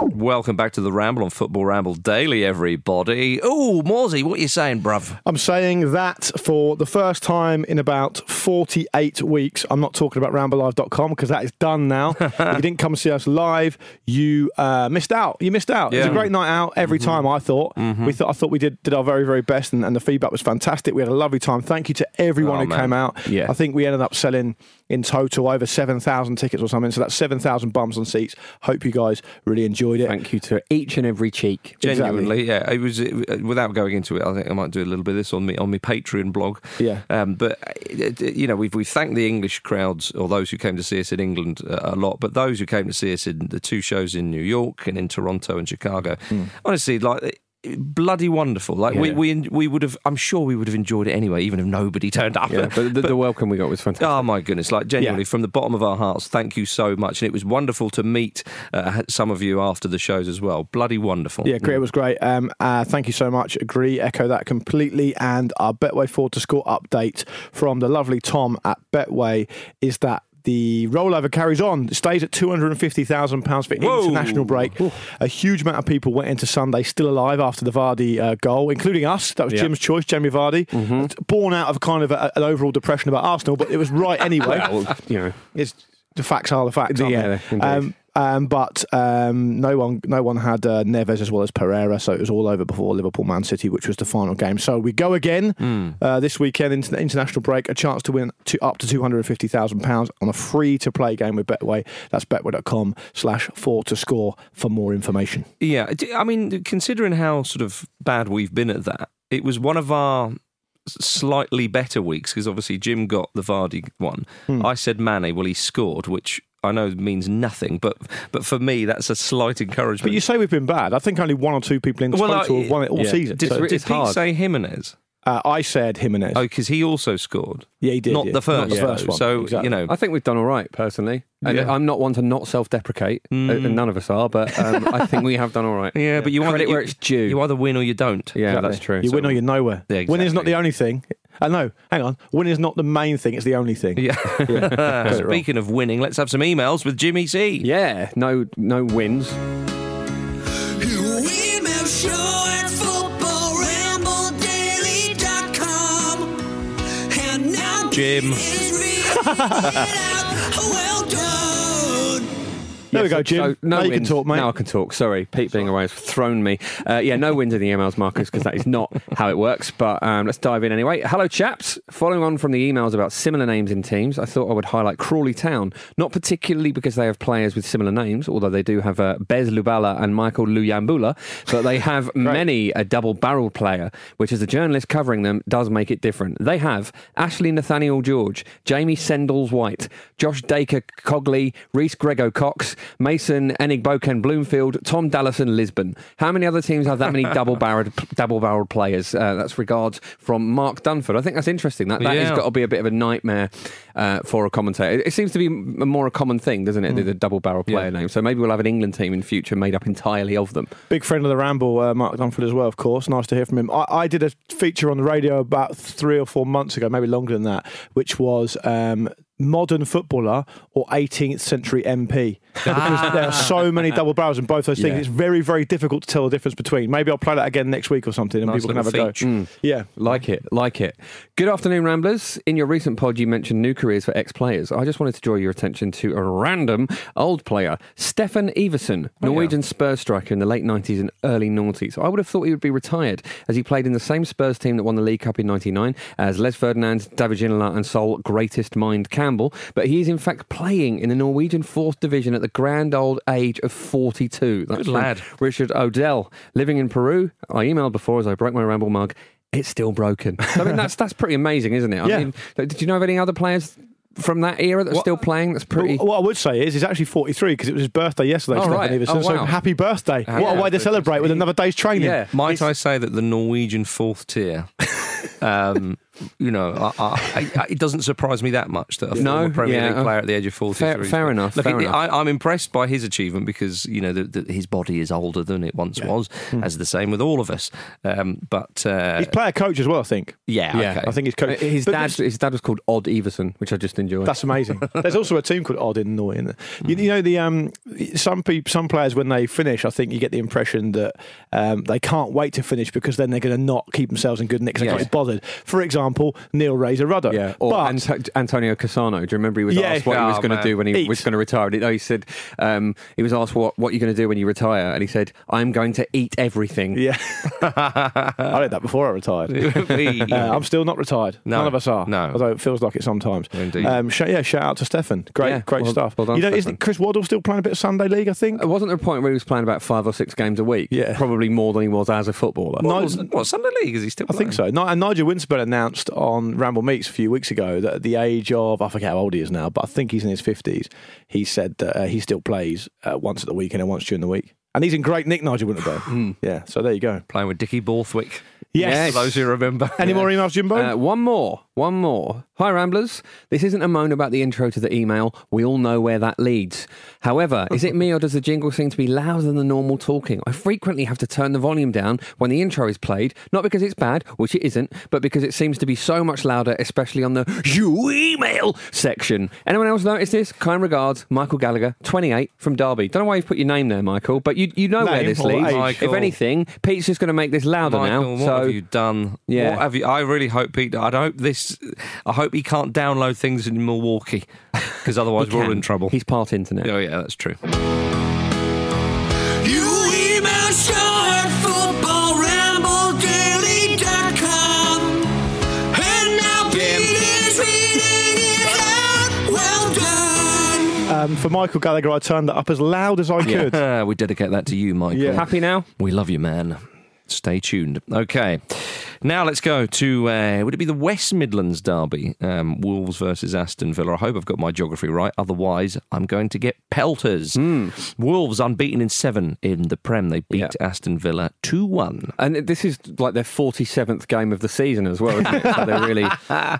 Welcome back to the Ramble on Football Ramble Daily, everybody. Oh, Morsey, what are you saying, bruv? I'm saying that for the first time in about 48 weeks. I'm not talking about ramblelive.com because that is done now. if you didn't come see us live, you uh, missed out. You missed out. It was a great night out every Mm-hmm. time. I thought we thought I thought we did did our very very best, and, and the feedback was fantastic. We had a lovely time. Thank you to everyone Oh, who man. came out. Yeah. I think we ended up selling in total over 7,000 tickets or something. So that's 7,000 bums on seats. Hope you guys really enjoyed it. Thank you to each and every cheek. Genuinely, yeah. It was uh, without going into it. I think I might do a little bit of this on me on my Patreon blog. Yeah. Um, but you know, we've we've thanked the English crowds or those who came to see us in England uh, a lot, but those who came to see us in the two shows in New York and in Toronto and Chicago, honestly, like. Bloody wonderful! Like we, Yeah. we we would have, I'm sure we would have enjoyed it anyway, even if nobody turned up. Yeah, but the, the welcome we got was fantastic. Oh my goodness! Like genuinely, Yeah. from the bottom of our hearts, thank you so much, and it was wonderful to meet uh, some of you after the shows as well. Bloody wonderful! Yeah, great. It was great. Um, uh, thank you so much. Agree, echo that completely. And our Betway forward to score update from the lovely Tom at Betway is that. The rollover carries on. It stays at two hundred and fifty thousand pounds for Whoa. international break. A huge amount of people went into Sunday still alive after the Vardy uh, goal, including us. That was Yeah. Jim's choice, Jamie Vardy, born out of kind of a, an overall depression about Arsenal, but it was right anyway. Well, you know, it's the facts are the facts. Aren't Yeah, they? indeed. Um, but um, no one, no one had uh, Neves as well as Pereira, so it was all over before Liverpool Man City, which was the final game. So we go again Hmm. uh, this weekend into the international break, a chance to win to up to two hundred and fifty thousand pounds on a free to play game with Betway. That's betway.com slash four to score for more information. Yeah, I mean, considering how sort of bad we've been at that, it was one of our slightly better weeks because obviously Jim got the Vardy one. Hmm. I said Mane, well, he scored, which I know means nothing, but but for me, that's a slight encouragement. But you say we've been bad. I think only one or two people in Well, total I- have won it all yeah. season. did, So, did it's Pete hard. say Jimenez? uh, I said Jimenez. Oh, because he also scored. yeah, he did. Not yeah. the first, Not the first one. So Exactly. you know, I think we've done all right personally. And Yeah. I'm not one to not self-deprecate, uh, Mm. and none of us are. But um, I think we have done all right. yeah, but you either Credit you, where it's due. You either win or you don't. yeah, Exactly. that's true. You win or you're nowhere. Yeah, Winning's not the only thing. Uh, no, hang on. Winning is not the main thing. It's the only thing. Yeah. Got it wrong. Speaking of winning, let's have some emails with Jimmy C. Yeah, no, no wins. Email show at footballrambledaily.com. And now Jim. There we go, Jim. so no now you can talk, mate. Now I can talk. Sorry, Pete being away has thrown me. Uh, yeah, no wins in the emails, Marcus, because that is not how it works. But um, let's dive in anyway. Hello, chaps. Following on from the emails about similar names in teams, I thought I would highlight Crawley Town, not particularly because they have players with similar names, although they do have uh, Bez Lubala and Michael Luyambula, but they have many a double-barreled player, which as a journalist covering them does make it different. They have Ashley Nathaniel George, Jamie Sendles White, Josh Dacre Cogley, Reese Grego Cox, Mason Enigboken Bloomfield, Tom Dallison Lisbon. How many other teams have that many double-barreled double-barreled players? Uh, that's regards from Mark Dunford. I think that's interesting. That that has got to be a bit of a nightmare uh, for a commentator. It, it seems to be m- more a common thing, doesn't it? The, the double-barrel player name. So maybe we'll have an England team in future made up entirely of them. Big friend of the Ramble, uh, Mark Dunford as well, of course. Nice to hear from him. I, I did a feature on the radio about three or four months ago, maybe longer than that, which was um, modern footballer or 18th century MP. Ah. because there are so many double barrels in both those things. Yeah. It's very, very difficult to tell the difference between. Maybe I'll play that again next week or something and Nice people can have a go. feature. Mm. Yeah. Like it, like it. Good afternoon, Ramblers. In your recent pod, you mentioned new careers for ex players. I just wanted to draw your attention to a random old player, Steffen Iversen, oh, Norwegian Spurs striker in the late 90s and early noughties. I would have thought he would be retired, as he played in the same Spurs team that won the League Cup in 99 as Les Ferdinand, David Ginola, and Sol greatest mind Campbell. But he is, in fact, playing in the Norwegian fourth division at the grand old age of 42. That's Good lad. Richard Odell, living in Peru. I emailed before as I broke my ramble mug. It's still broken. I mean, that's that's pretty amazing, isn't it? I Yeah. mean, did you know of any other players from that era that are What- still playing? That's pretty. What I would say is he's actually 43 because it was his birthday yesterday. Oh, right. Iversen. Oh, So happy birthday. Happy what a way to celebrate with another day's training. Yeah. Might I say that the Norwegian fourth tier, um, you know, I, I, I, it doesn't surprise me that much that a No, former Premier yeah, League uh, player at the age of 43. fair- fair enough, Look, fair it- enough. I, I'm impressed by his achievement because, you know, the, the, his body is older than it once was, as the same with all of us. Um, but, uh, He's player coach as well, I think. yeah, Yeah, okay. I think he's Uh, coach. his But dad, his dad was called Odd Iversen, which I just enjoyed. That's amazing. There's also a team called Odd in Norway. Isn't there? You, you know the um, some people, some players when they finish, I think you get the impression that um, they can't wait to finish because then they're going to not keep themselves in good nick because they Yeah. can't be bothered. For example, Neil Razor Ruddock. Yeah, or but Ant- Antonio Cassano. Do you remember he was Yeah. asked what he was Oh, going to do when he Eat. was going to retire? And he- he said um, he was asked what what you're going to do when you retire, and he said, "I'm going to eat everything." yeah, I did that before I retired. Uh, I'm still not retired. No. None of us are. No. Although it feels like it sometimes. Indeed. Um, sh- yeah, shout out to Steffen. Great, Yeah, great well- stuff. well done, you know, Steffen. isn't Chris Waddle still playing a bit of Sunday League? I think. It wasn't there a point where he was playing about five or six games a week. Yeah. probably more than he was as a footballer. No, what, what, Sunday League? Is he still Playing? I think so. And Nigel Winterburn announced on Ramble Meets a few weeks ago that at the age of, I forget how old he is now, but I think he's in his 50s, he said that uh, he still plays uh, once at the weekend and once during the week. And he's in great nick, Nigel Winterburn. yeah, so there you go. Playing with Dickie Borthwick. Yes. For those who remember. Any more emails, Jimbo? Uh, one more, one more. Hi, Ramblers. This isn't a moan about the intro to the email. We all know where that leads. However, is it me or does the jingle seem to be louder than the normal talking? I frequently have to turn the volume down when the intro is played, not because it's bad, which it isn't, but because it seems to be so much louder, especially on the you email section. Anyone else notice this? Kind regards, Michael Gallagher, 28, from Derby. Don't know why you've put your name there, Michael, but you, you know where this leads. Michael. If anything, Pete's just going to make this louder Michael, now. what so have you done? Yeah. What have you? I really hope Pete. I hope this. I hope he can't download things in Milwaukee because otherwise we're all in trouble. He's part internet. oh yeah, that's true. You email show at footballrambledaily.com. And now Pete is reading it out. Well done. Um, for Michael Gallagher, I turned that up as loud as I could. Uh, we dedicate that to you, Michael. Yeah. Happy now? We love you, man. Stay tuned. Okay. Now let's go to, uh, would it be the West Midlands derby? Um, Wolves versus Aston Villa. I hope I've got my geography right. Otherwise, I'm going to get pelters. Wolves unbeaten in seven in the Prem. They beat Yeah. Aston Villa 2 1. And this is like their 47th game of the season as well, isn't it? so they really,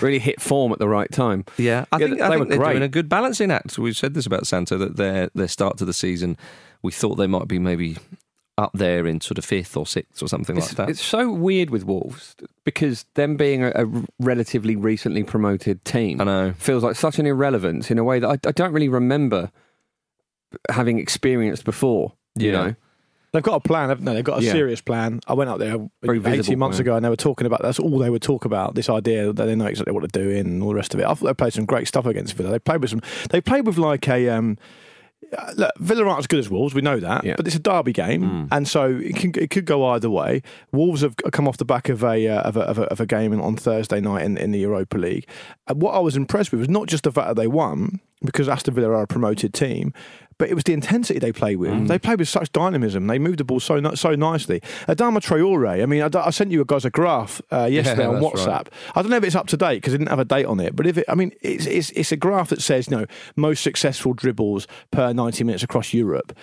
really hit form at the right time. Yeah, I Yeah, think, they I were think they're great. doing a good balancing act. We've said this about Santo that their their start to the season, we thought they might be maybe up there in sort of fifth or sixth or something It's, like that. it's so weird with Wolves because them being a, a relatively recently promoted team I know. feels like such an irrelevance in a way that I, I don't really remember having experienced before. You know, They've got a plan, haven't they? They've got a Yeah. serious plan. I went up there Very 18 visible months plan. ago and they were talking about that's all they would talk about this idea that they know exactly what they're doing and all the rest of it. I thought they played some great stuff against Villa. They played with some, they played with like a, um, look, Villa aren't as good as Wolves, we know that, Yeah. but it's a derby game, and so it can it could go either way. Wolves have come off the back of a uh, of, a, of, a, of a game on Thursday night in, in the Europa League. And what I was impressed with was not just the fact that they won because Aston Villa are a promoted team, but it was the intensity they played with. They played with such dynamism. They moved the ball so so nicely. Adama Traore. I mean, I, I sent you guys a graph uh, yesterday on WhatsApp. right. I don't know if it's up to date because it didn't have a date on it. But if it, I mean, it's, it's it's a graph that says you know most successful dribbles per ninety minutes across Europe.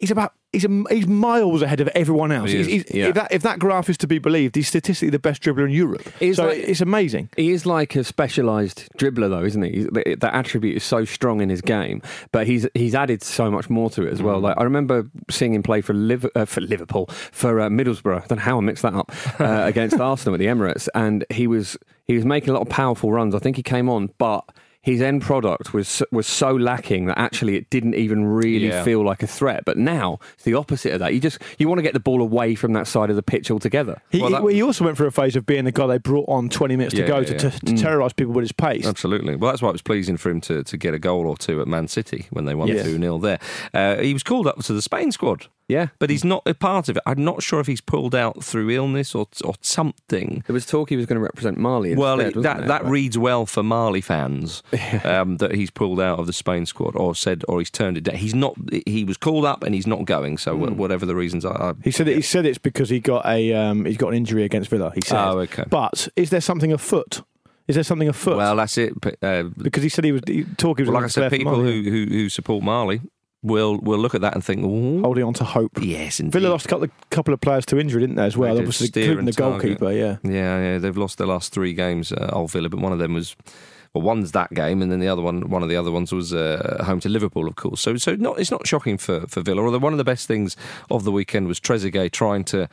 He's about he's a, he's miles ahead of everyone else. He He's, he's- yeah. if, that, if that graph is to be believed, he's statistically the best dribbler in Europe. So like- it's amazing. He is like a specialised dribbler, though, isn't he? That that attribute is so strong in his game, but he's he's added so much more to it as well. Like I remember seeing him play for Liv- uh, for Liverpool for uh, Middlesbrough. I don't know how I mixed that up uh, against Arsenal at the Emirates, and he was he was making a lot of powerful runs. I think he came on, but his end product was was so lacking that actually it didn't even really Yeah. feel like a threat. But now it's the opposite of that. You just you want to get the ball away from that side of the pitch altogether. He, Well, that- he, he also went through a phase of being the guy they brought on 20 minutes Yeah, to go yeah, to, to, to terrorise people with his pace. Absolutely. Well, that's why it was pleasing for him to, to get a goal or two at Man City when they won Yes. 2 0 there. Uh, he was called up to the Spain squad, Yeah. but he's not a part of it. I'm not sure if he's pulled out through illness or, or something. There was talk he was going to represent Mali. Instead, Well, it, that there? that But- reads well for Mali fans um, that he's pulled out of the Spain squad, or said, or he's turned it down. He's not. He was called up and he's not going. So wh- whatever the reasons are, I- He said it, he said it's because he got a um, he's got an injury against Villa. He said. Oh, okay. But is there something afoot? Is there something afoot? well, that's it. Uh, because he said he was he, talk. He was well, like I said, people who, who who support Mali will we'll look at that and think, Ooh, holding on to hope. yes, indeed. Villa lost a couple of, couple of players to injury, didn't they, as well? They. Obviously, including the Target. goalkeeper. Yeah. Yeah, yeah, they've lost their last three games, uh, Old Villa, but one of them was. Well, one's that game, and then the other one, one of the other ones was uh, home to Liverpool, of course. So, so not it's not shocking for, for Villa. Although one of the best things of the weekend was Trezeguet trying to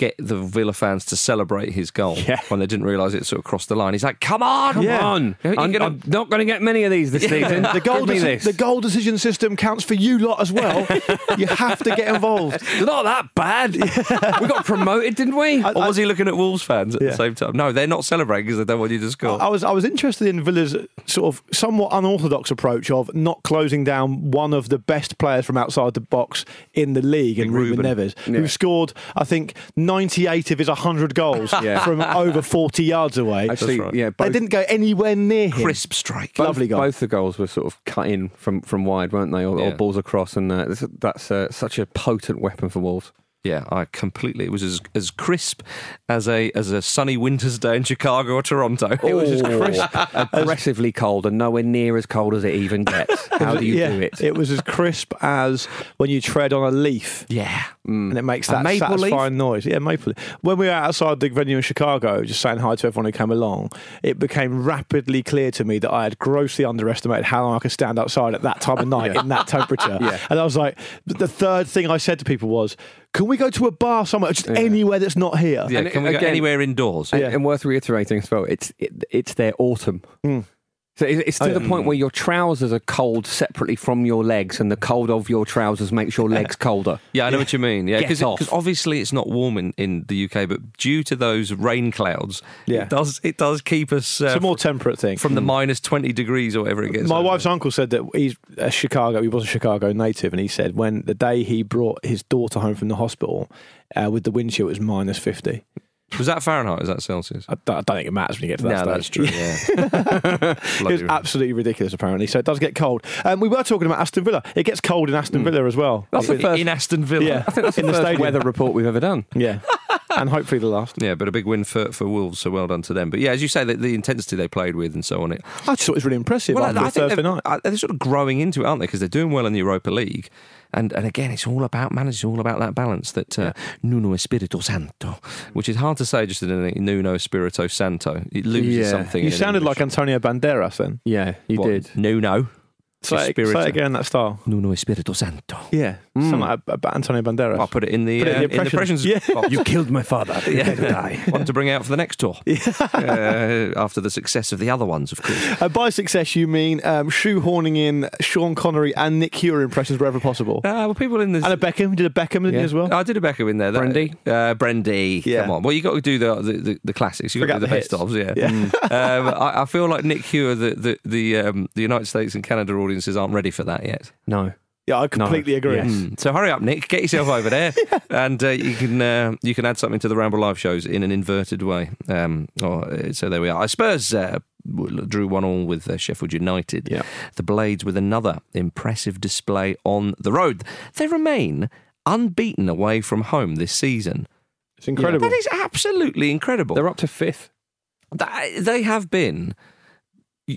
get the Villa fans to celebrate his goal Yeah. when they didn't realise it sort of crossed the line. He's like, "Come on, Come Yeah. on. I'm, gonna- I'm not going to get many of these this season. The goal, Give deci- this. the goal decision system counts for you lot as well. you have to get involved. It's not that bad. we got promoted, didn't we? Or was he looking at Wolves fans at Yeah. the same time? No, they're not celebrating because they don't want you to score. I was I was interested in Villa's sort of somewhat unorthodox approach of not closing down one of the best players from outside the box in the league, in Ruben, Ruben. Neves, who scored I think 98 of his 100 goals Yeah. from over 40 yards away. Actually, right. yeah, they didn't go anywhere near him. Crisp strike. both, lovely goal. both the goals were sort of cut in from, from wide, weren't they? Or, or Yeah. balls across, and uh, this- that's uh, such a potent weapon for Wolves. Yeah, I completely. It was as as crisp as a as a sunny winter's day in Chicago or Toronto. It was as crisp, aggressively cold, and nowhere near as cold as it even gets. How do you yeah, do it? was as crisp as when you tread on a leaf. Yeah, Mm. And it makes that maple leaf? satisfying noise. Yeah, maple. When we were outside the venue in Chicago, just saying hi to everyone who came along, it became rapidly clear to me that I had grossly underestimated how long I could stand outside at that time of night in that temperature. Yeah. And I was like, the third thing I said to people was, can we go to a bar somewhere, just anywhere that's not here? yeah. And Can we go anywhere indoors? And, Yeah. and worth reiterating as well, it's it, it's their autumn. Mm. So it's to Oh, the yeah. point where your trousers are cold separately from your legs, and the cold of your trousers makes your legs colder. Yeah, I know what you mean. Yeah, Get because obviously it's not warm in, in the UK, but due to those rain clouds, Yeah. it does it does keep us uh, It's a more temperate thing. from the minus twenty degrees or whatever it gets. My over. wife's uncle said that he's a Chicago. He was a Chicago native, and he said when the day he brought his daughter home from the hospital uh, with the wind chill, it was minus fifty. Was that Fahrenheit? Is that Celsius? I don't, I don't think it matters when you get to that no, stage. that's true. Yeah, It was absolutely ridiculous, apparently. So it does get cold. Um, we were talking about Aston Villa. It gets cold in Aston Villa as well. That's the In- first- in Aston Villa. Yeah, I think that's the in the first stadium. weather report we've ever done. Yeah, and hopefully the last. Yeah, but a big win for, for Wolves, so well done to them. But yeah, as you say, the, the intensity they played with and so on. It I just thought it was really impressive Well, I, I think Thursday they're, night. they're sort of growing into it, aren't they? Because they're doing well in the Europa League. And and again, it's all about management, it's all about that balance that uh, Nuno Espirito Santo, which is hard to say just in a Nuno Espirito Santo. It loses Yeah. something. You sounded English. like Antonio Banderas then. Yeah, you What? did. Nuno. Say, it- say it again in that style. Nuno Espirito Santo. Yeah, something like a, a, Antonio Banderas. I'll put it in the, Put it in uh, the in the impressions. impressions. Yeah. box. You killed my father. Yeah. One to bring out for the next tour. uh, after the success of the other ones, of course. Uh, by success, you mean um, shoehorning in Sean Connery and Nick Hewer impressions wherever possible. Uh, well, people in this. and a Beckham. You did a Beckham didn't Yeah. as well. I did a Beckham in there. That, Brendy? Uh, Brendy. Yeah. Come on. Well, you got to do the the, the, the classics. You got to do the, the best hits. ofs. Yeah. Yeah. um, I, I feel like Nick Hewer, the the the, um, the United States and Canada audiences aren't ready for that yet. No. Yeah, I completely agree. Yes. Mm. So hurry up, Nick. Get yourself over there, and uh, you can uh, you can add something to the Ramble Live shows in an inverted way. Um, oh, so there we are. Spurs uh, drew one all with uh, Sheffield United. Yeah. The Blades with another impressive display on the road. They remain unbeaten away from home this season. It's incredible. That is absolutely incredible. They're up to fifth. Th- They have been, y-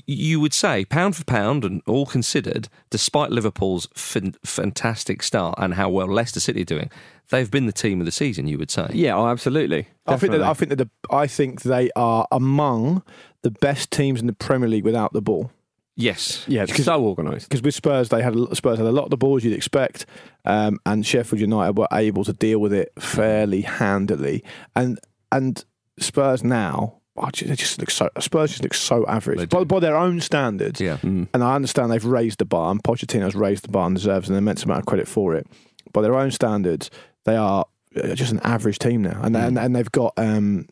you would say, pound for pound and all considered, despite Liverpool's fan- fantastic start and how well Leicester City are doing, they've been the team of the season, you would say. Yeah, oh, absolutely. I think that I think that the, I think they are among the best teams in the Premier League without the ball. Yes. yeah, it's so organised. Because with Spurs, they had a- Spurs had a lot of the balls you'd expect, um, and Sheffield United were able to deal with it fairly handily. And and Spurs now oh, they just look so Spurs just look so average by, by their own standards. Yeah. Mm. And I understand they've raised the bar, and Pochettino's raised the bar and deserves an immense amount of credit for it. By their own standards, they are uh, just an average team now, and and, and they've got um,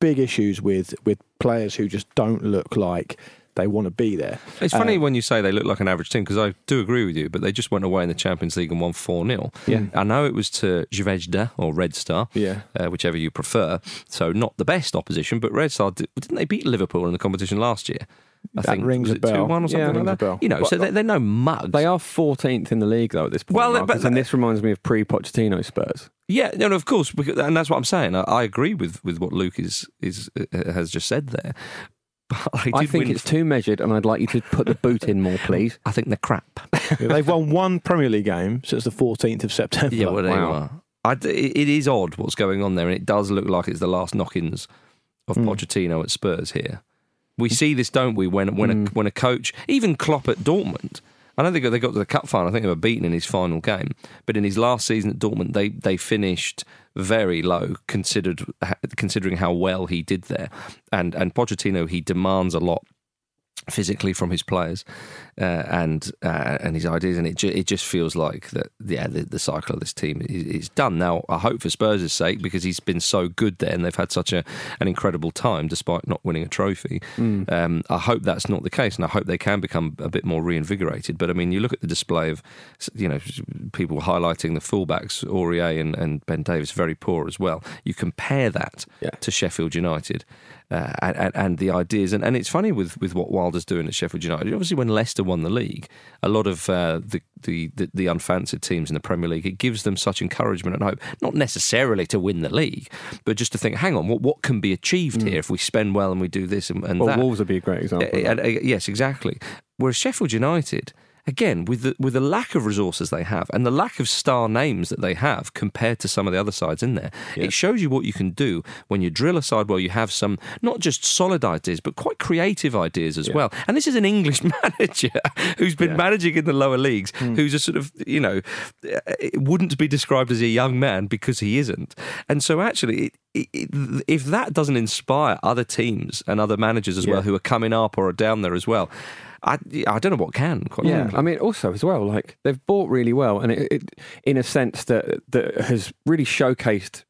big issues with with players who just don't look like they want to be there. It's funny Uh, when you say they look like an average team because I do agree with you, but they just went away in the Champions League and won 4 0. Yeah. I know it was to Zvezda or Red Star, Yeah. uh, whichever you prefer. So not the best opposition, but Red Star, did, didn't they beat Liverpool in the competition last year? I That rings a bell. 2 1 or something Yeah, like that? bell. You know, so they're, they're no mugs. They are 14th in the league though at this point. Well, Marcus, but- and this reminds me of pre-Pochettino Spurs. Yeah, no, no, of course, because, and that's what I'm saying. I, I agree with, with what Luke is is uh, has just said there. But I, I think win it's too measured, and I'd like you to put the boot in more, please. I think they're crap. they've won one Premier League game since the 14th of September. Yeah, well, Wow. are. I d it it is odd what's going on there, and it does look like it's the last knock-ins of Mm. Pochettino at Spurs here. We see this, don't we? When when a, when a coach, even Klopp at Dortmund, I don't think they got to the cup final. I think they were beaten in his final game, but in his last season at Dortmund, they they finished very low considered considering how well he did there. And and Pochettino, he demands a lot physically from his players uh, and uh, and his ideas, and it ju- it just feels like that. Yeah, the, the cycle of this team is, is done now. I hope for Spurs' sake because he's been so good there, and they've had such a an incredible time despite not winning a trophy. Um, I hope that's not the case, and I hope they can become a bit more reinvigorated. But I mean, you look at the display of you know people highlighting the fullbacks, Aurier and, and Ben Davies, very poor as well. You compare that Yeah. to Sheffield United. Uh, and, and, and the ideas, and, and it's funny with, with what Wilder's doing at Sheffield United. Obviously, when Leicester won the league, a lot of uh, the, the, the the unfancied teams in the Premier League, it gives them such encouragement and hope, not necessarily to win the league, but just to think, hang on, what what can be achieved here if we spend well and we do this and, and Well, that? Wolves would be a great example. That. uh, uh, yes, exactly. Whereas Sheffield United, again, with the with the lack of resources they have and the lack of star names that they have compared to some of the other sides in there, it shows you what you can do when you drill a side where you have some not just solid ideas but quite creative ideas as well. And this is an English manager who's been managing in the lower leagues, who's a sort of you know uh, wouldn't be described as a young man because he isn't. And so actually. It, if that doesn't inspire other teams and other managers as well who are coming up or are down there as well, I, I don't know what can. Quite Yeah, frankly. I mean, also as well, like they've bought really well, and it, it in a sense that that has really showcased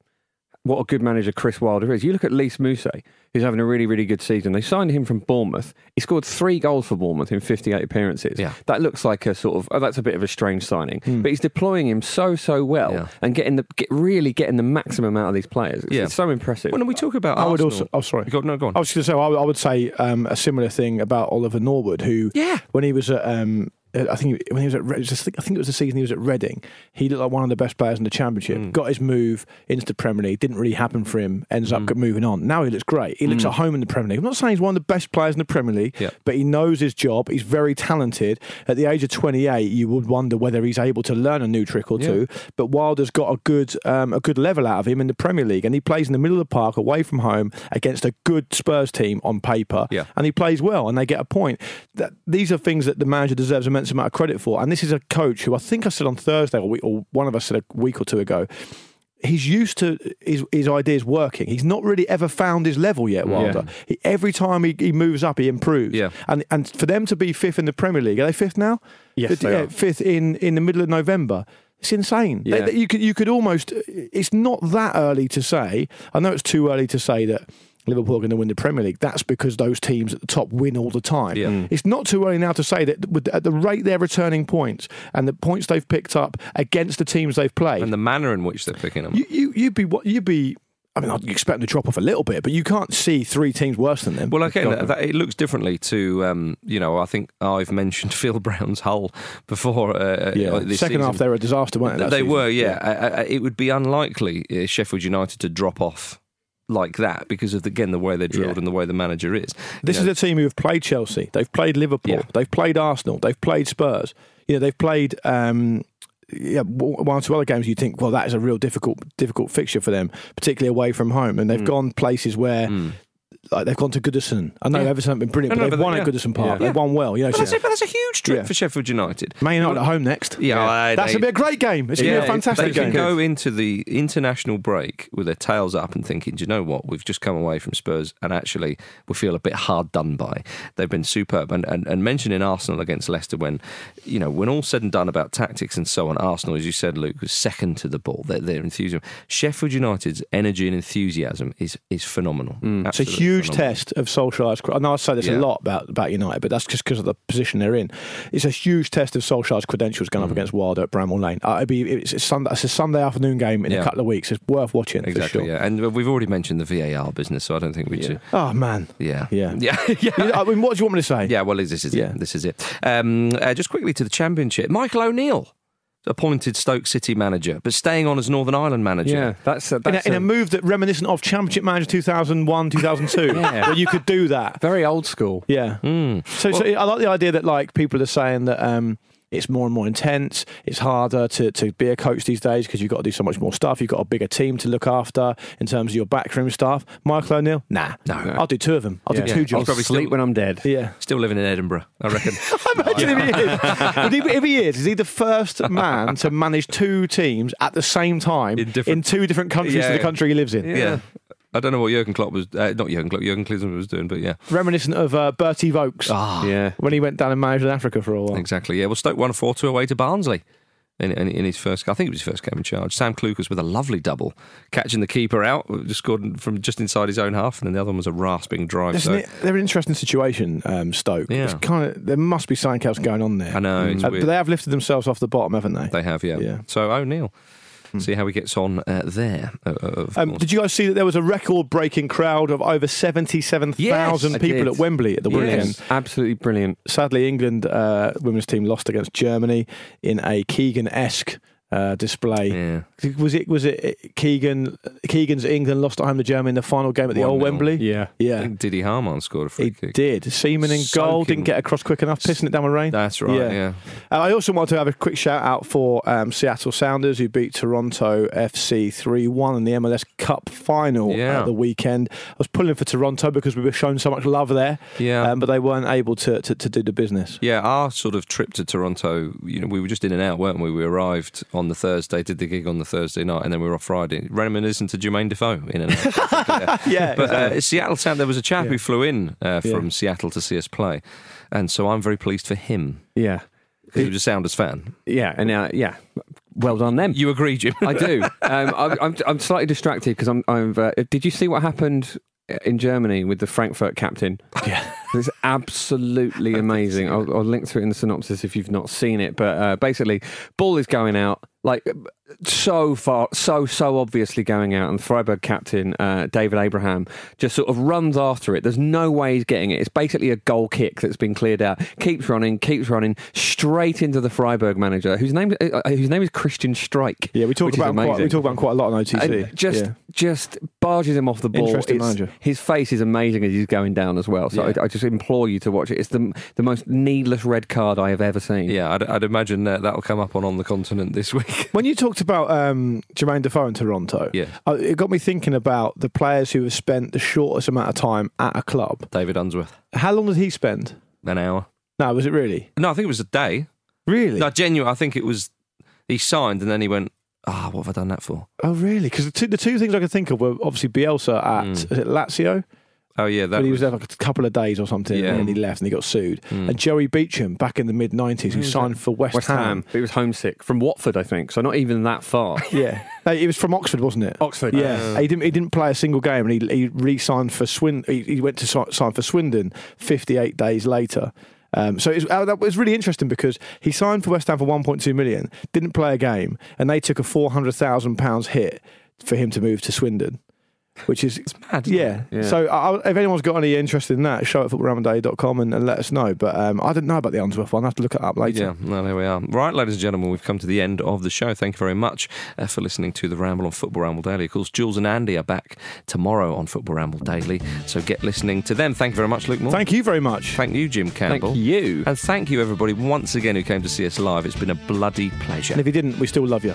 what a good manager Chris Wilder is. You look at Lys Mousset, who's having a really, really good season. They signed him from Bournemouth. He scored three goals for Bournemouth in 58 appearances. Yeah. That looks like a sort of, oh, that's a bit of a strange signing. But he's deploying him so, so well. Yeah. and getting the, get, really getting the maximum out of these players. It's, Yeah. it's so impressive. When we talk about I would Arsenal, also. Oh, sorry. Go, no, go on. I was going to say, I would, I would say um, a similar thing about Oliver Norwood, who, Yeah. when he was at, um, I think when he was at, I think it was the season he was at Reading, he looked like one of the best players in the Championship. Hmm. Got his move into the Premier League, didn't really happen for him. Ends up moving on. Now he looks great. He looks at home in the Premier League. I'm not saying he's one of the best players in the Premier League, Hmm. Yeah. but he knows his job. He's very talented. At the age of 28, you would wonder whether he's able to learn a new trick or two. But Wilder's got a good um, a good level out of him in the Premier League, and he plays in the middle of the park, away from home, against a good Spurs team on paper. Yeah. and he plays well, and they get a point. That these are things that the manager deserves immense amount of credit for. And this is a coach who I think I said on Thursday, or, we, or one of us said a week or two ago. He's used to his, his ideas working. He's not really ever found his level yet, Wilder. He, every time he, he moves up, he improves. Yeah. And and for them to be fifth in the Premier League, are they fifth now? Yes, fifth, they yeah, are. fifth in, in the middle of November. It's insane. They- Yeah. they- you could you could almost. It's not that early to say. I know it's too early to say that Liverpool are going to win the Premier League. That's because those teams at the top win all the time. Yeah. Mm. It's not too early now to say that with, at the rate they're returning points and the points they've picked up against the teams they've played, and the manner in which they're picking them. you, you you'd be what you'd be. I mean, I'd expect them to drop off a little bit, but you can't see three teams worse than them. Well, again, that, that, it looks differently to um, you know. I think I've mentioned Phil Brown's Hull before. Uh, yeah, uh, this second half they were a disaster, weren't they? They season? were, yeah. I, I, it would be unlikely uh, Sheffield United to drop off like that because of again the way they're drilled Yeah. and the way the manager is. This You is a team who have played Chelsea. They've played Liverpool. Yeah. They've played Arsenal. They've played Spurs. You know, they've played um, yeah, one or two other games. You think, well, that is a real difficult, difficult fixture for them, particularly away from home. And they've Mm. gone places where like they've gone to Goodison. I know Yeah. Everton haven't been brilliant, No, no, but they've but won yeah. at Goodison Park. Yeah. They've won well. You know, But so- that's, a, but that's a huge trip for Sheffield United. Man United at home next. Yeah, that's they- gonna be a great game. It's gonna be a fantastic game. they can game. go into the international break with their tails up and thinking, do you know what? We've just come away from Spurs and actually we feel a bit hard done by. They've been superb. And, and, and mentioning Arsenal against Leicester when, you know, when all said and done about tactics and so on, Arsenal, as you said, Luke, was second to the ball. Their, their enthusiasm. Sheffield United's energy and enthusiasm is, is phenomenal. Mm. It's a Absolutely huge test of Solskjaer's. I know I say this Yeah. a lot about, about United, but that's just because of the position they're in. It's a huge test of Solskjaer's credentials going up Mm. against Wilder at Bramall Lane. Uh, it'd be, it's, a Sunday, it's a Sunday afternoon game in Yeah. a couple of weeks. It's worth watching Exactly, for sure. yeah. And we've already mentioned the VAR business, so I don't think we should. Oh man, Yeah. yeah, Yeah. yeah. I mean, what do you want me to say? Yeah, well, this is Yeah. it. This is it. Um, uh, just quickly to the Championship. Michael O'Neill, appointed Stoke City manager, but staying on as Northern Ireland manager. Yeah, that's a, In a, that's in a a move that reminiscent of Championship Manager 2001, 2002, Yeah. where you could do that. very old school. Yeah. Mm. So, so I like the idea that like people are saying that um, it's more and more intense. It's harder to, to be a coach these days because you've got to do so much more stuff. You've got a bigger team to look after in terms of your backroom staff. Michael O'Neill, nah, No. I'll do two of them. I'll Yeah. do two jobs. I'll probably sleep still- when I'm dead. yeah. Still living in Edinburgh, I reckon. I imagine if he is. Would he, if he is, is he the first man to manage two teams at the same time In different- two different countries Yeah. to the country he lives in? yeah. I don't know what Jurgen Klopp was, uh, not Jurgen Klopp, Jurgen Klinsmann was doing, but yeah. Reminiscent of uh, Berti Vogts Ah, Yeah. when he went down and managed in Africa for a while. exactly. Yeah, well, Stoke won 4 2 away to Barnsley. In, in, in his first, I think it was his first game in charge. Sam Clucas with a lovely double, catching the keeper out, just scored from just inside his own half, and then the other one was a rasping drive. Isn't So, it? They're an interesting situation, um, Stoke. Yeah. It's kind of there must be something else going on there. I know, it's Uh, weird. but they have lifted themselves off the bottom, haven't they? They have, yeah. Yeah. So O'Neill, see how he gets on uh, there. Uh, uh, Um, did you guys see that there was a record-breaking crowd of over seventy-seven thousand Yes, people at Wembley at the weekend? Yes, absolutely brilliant. Sadly, England uh, women's team lost against Germany in a Keegan-esque uh, display. yeah. Was it? Was it Keegan? Keegan's England lost at home to Germany in the final game at the old 1-0. Wembley. Yeah. I yeah. think Didi Hamann scored a free He kick. did. Seaman in goal didn't get across quick enough, pissing it down with rain. That's right, yeah. Uh, I also want to have a quick shout out for um, Seattle Sounders who beat Toronto FC 3 1 in the MLS Cup final Yeah. at the weekend. I was pulling for Toronto because we were shown so much love there, Yeah. um, but they weren't able to, to, to do the business. Yeah, our sort of trip to Toronto, you know, we were just in and out, weren't we? We arrived on the Thursday, did the gig on the Thursday night, and then we were off Friday. Reminiscent to Jermaine Defoe in and out. Yeah, But uh, Seattle Sound, there was a chap who flew in uh, from Yeah. Seattle to see us play. And so I'm very pleased for him Yeah. because he was a Sounders fan. Yeah. And uh, yeah, well done them. You agree, Jim? I do. Um, I'm, I'm, I'm slightly distracted because I'm. I'm uh, did you see what happened in Germany with the Frankfurt captain? Yeah. It's absolutely amazing. I'll, I'll link to it in the synopsis if you've not seen it. But uh, basically, ball is going out like so far, so so obviously going out, and Freiburg captain uh, David Abraham just sort of runs after it. There's no way he's getting it. It's basically a goal kick that's been cleared out. Keeps running, keeps running straight into the Freiburg manager, whose name uh, uh, whose name is Christian Streich. Yeah, we talk about quite, we talk about quite a lot on OTC. And just Yeah. just barges him off the ball. Interesting It's- manager. His face is amazing as he's going down as well. So Yeah. I, I just implore you to watch it. It's the the most needless red card I have ever seen. yeah, I'd, I'd imagine uh, that'll come up on On the Continent this week. When you talked about um, Jermaine Defoe in Toronto, Yeah. uh, it got me thinking about the players who have spent the shortest amount of time at a club. David Unsworth, How long did he spend? an hour. No, was it really? No, I think it was a day. Really? No, genuine. I think it was. He signed and then he went. Ah, what have I done that for? Oh, really? Because the two, the two things I could think of were obviously Bielsa at Mm. Lazio, Oh yeah, that but he was was, there like a couple of days or something, Yeah. and then he left and he got sued. Mm. And Joey Beauchamp back in the mid '90s, who was signed for West, West Ham. He was homesick from Watford, I think. So not even that far. Yeah, no, he was from Oxford, wasn't it? Oxford. Yeah, he didn't. He didn't play a single game, and he he re-signed for Swin. He, he went to sign for Swindon 58 days later. Um, so it was, uh, that was really interesting because he signed for West Ham for 1.2 million, didn't play a game, and they took a 400,000 pounds hit for him to move to Swindon, which is it's mad, yeah. it? Yeah. So I, I- if anyone's got any interest in that, show at footballramonday.com and, and let us know. But um, I didn't know about the Unsworth one. I will have to look it up later. Yeah, no, there we are. Right, ladies and gentlemen, we've come to the end of the show. Thank you very much uh, for listening to the Ramble on Football Ramble Daily. Of course, Jules and Andy are back tomorrow on Football Ramble Daily, so get listening to them. Thank you very much, Luke Moore. Thank you very much. Thank you, Jim Campbell. Thank you. And thank you, everybody, once again who came to see us live. It's been a bloody pleasure. And if you didn't, we still love you.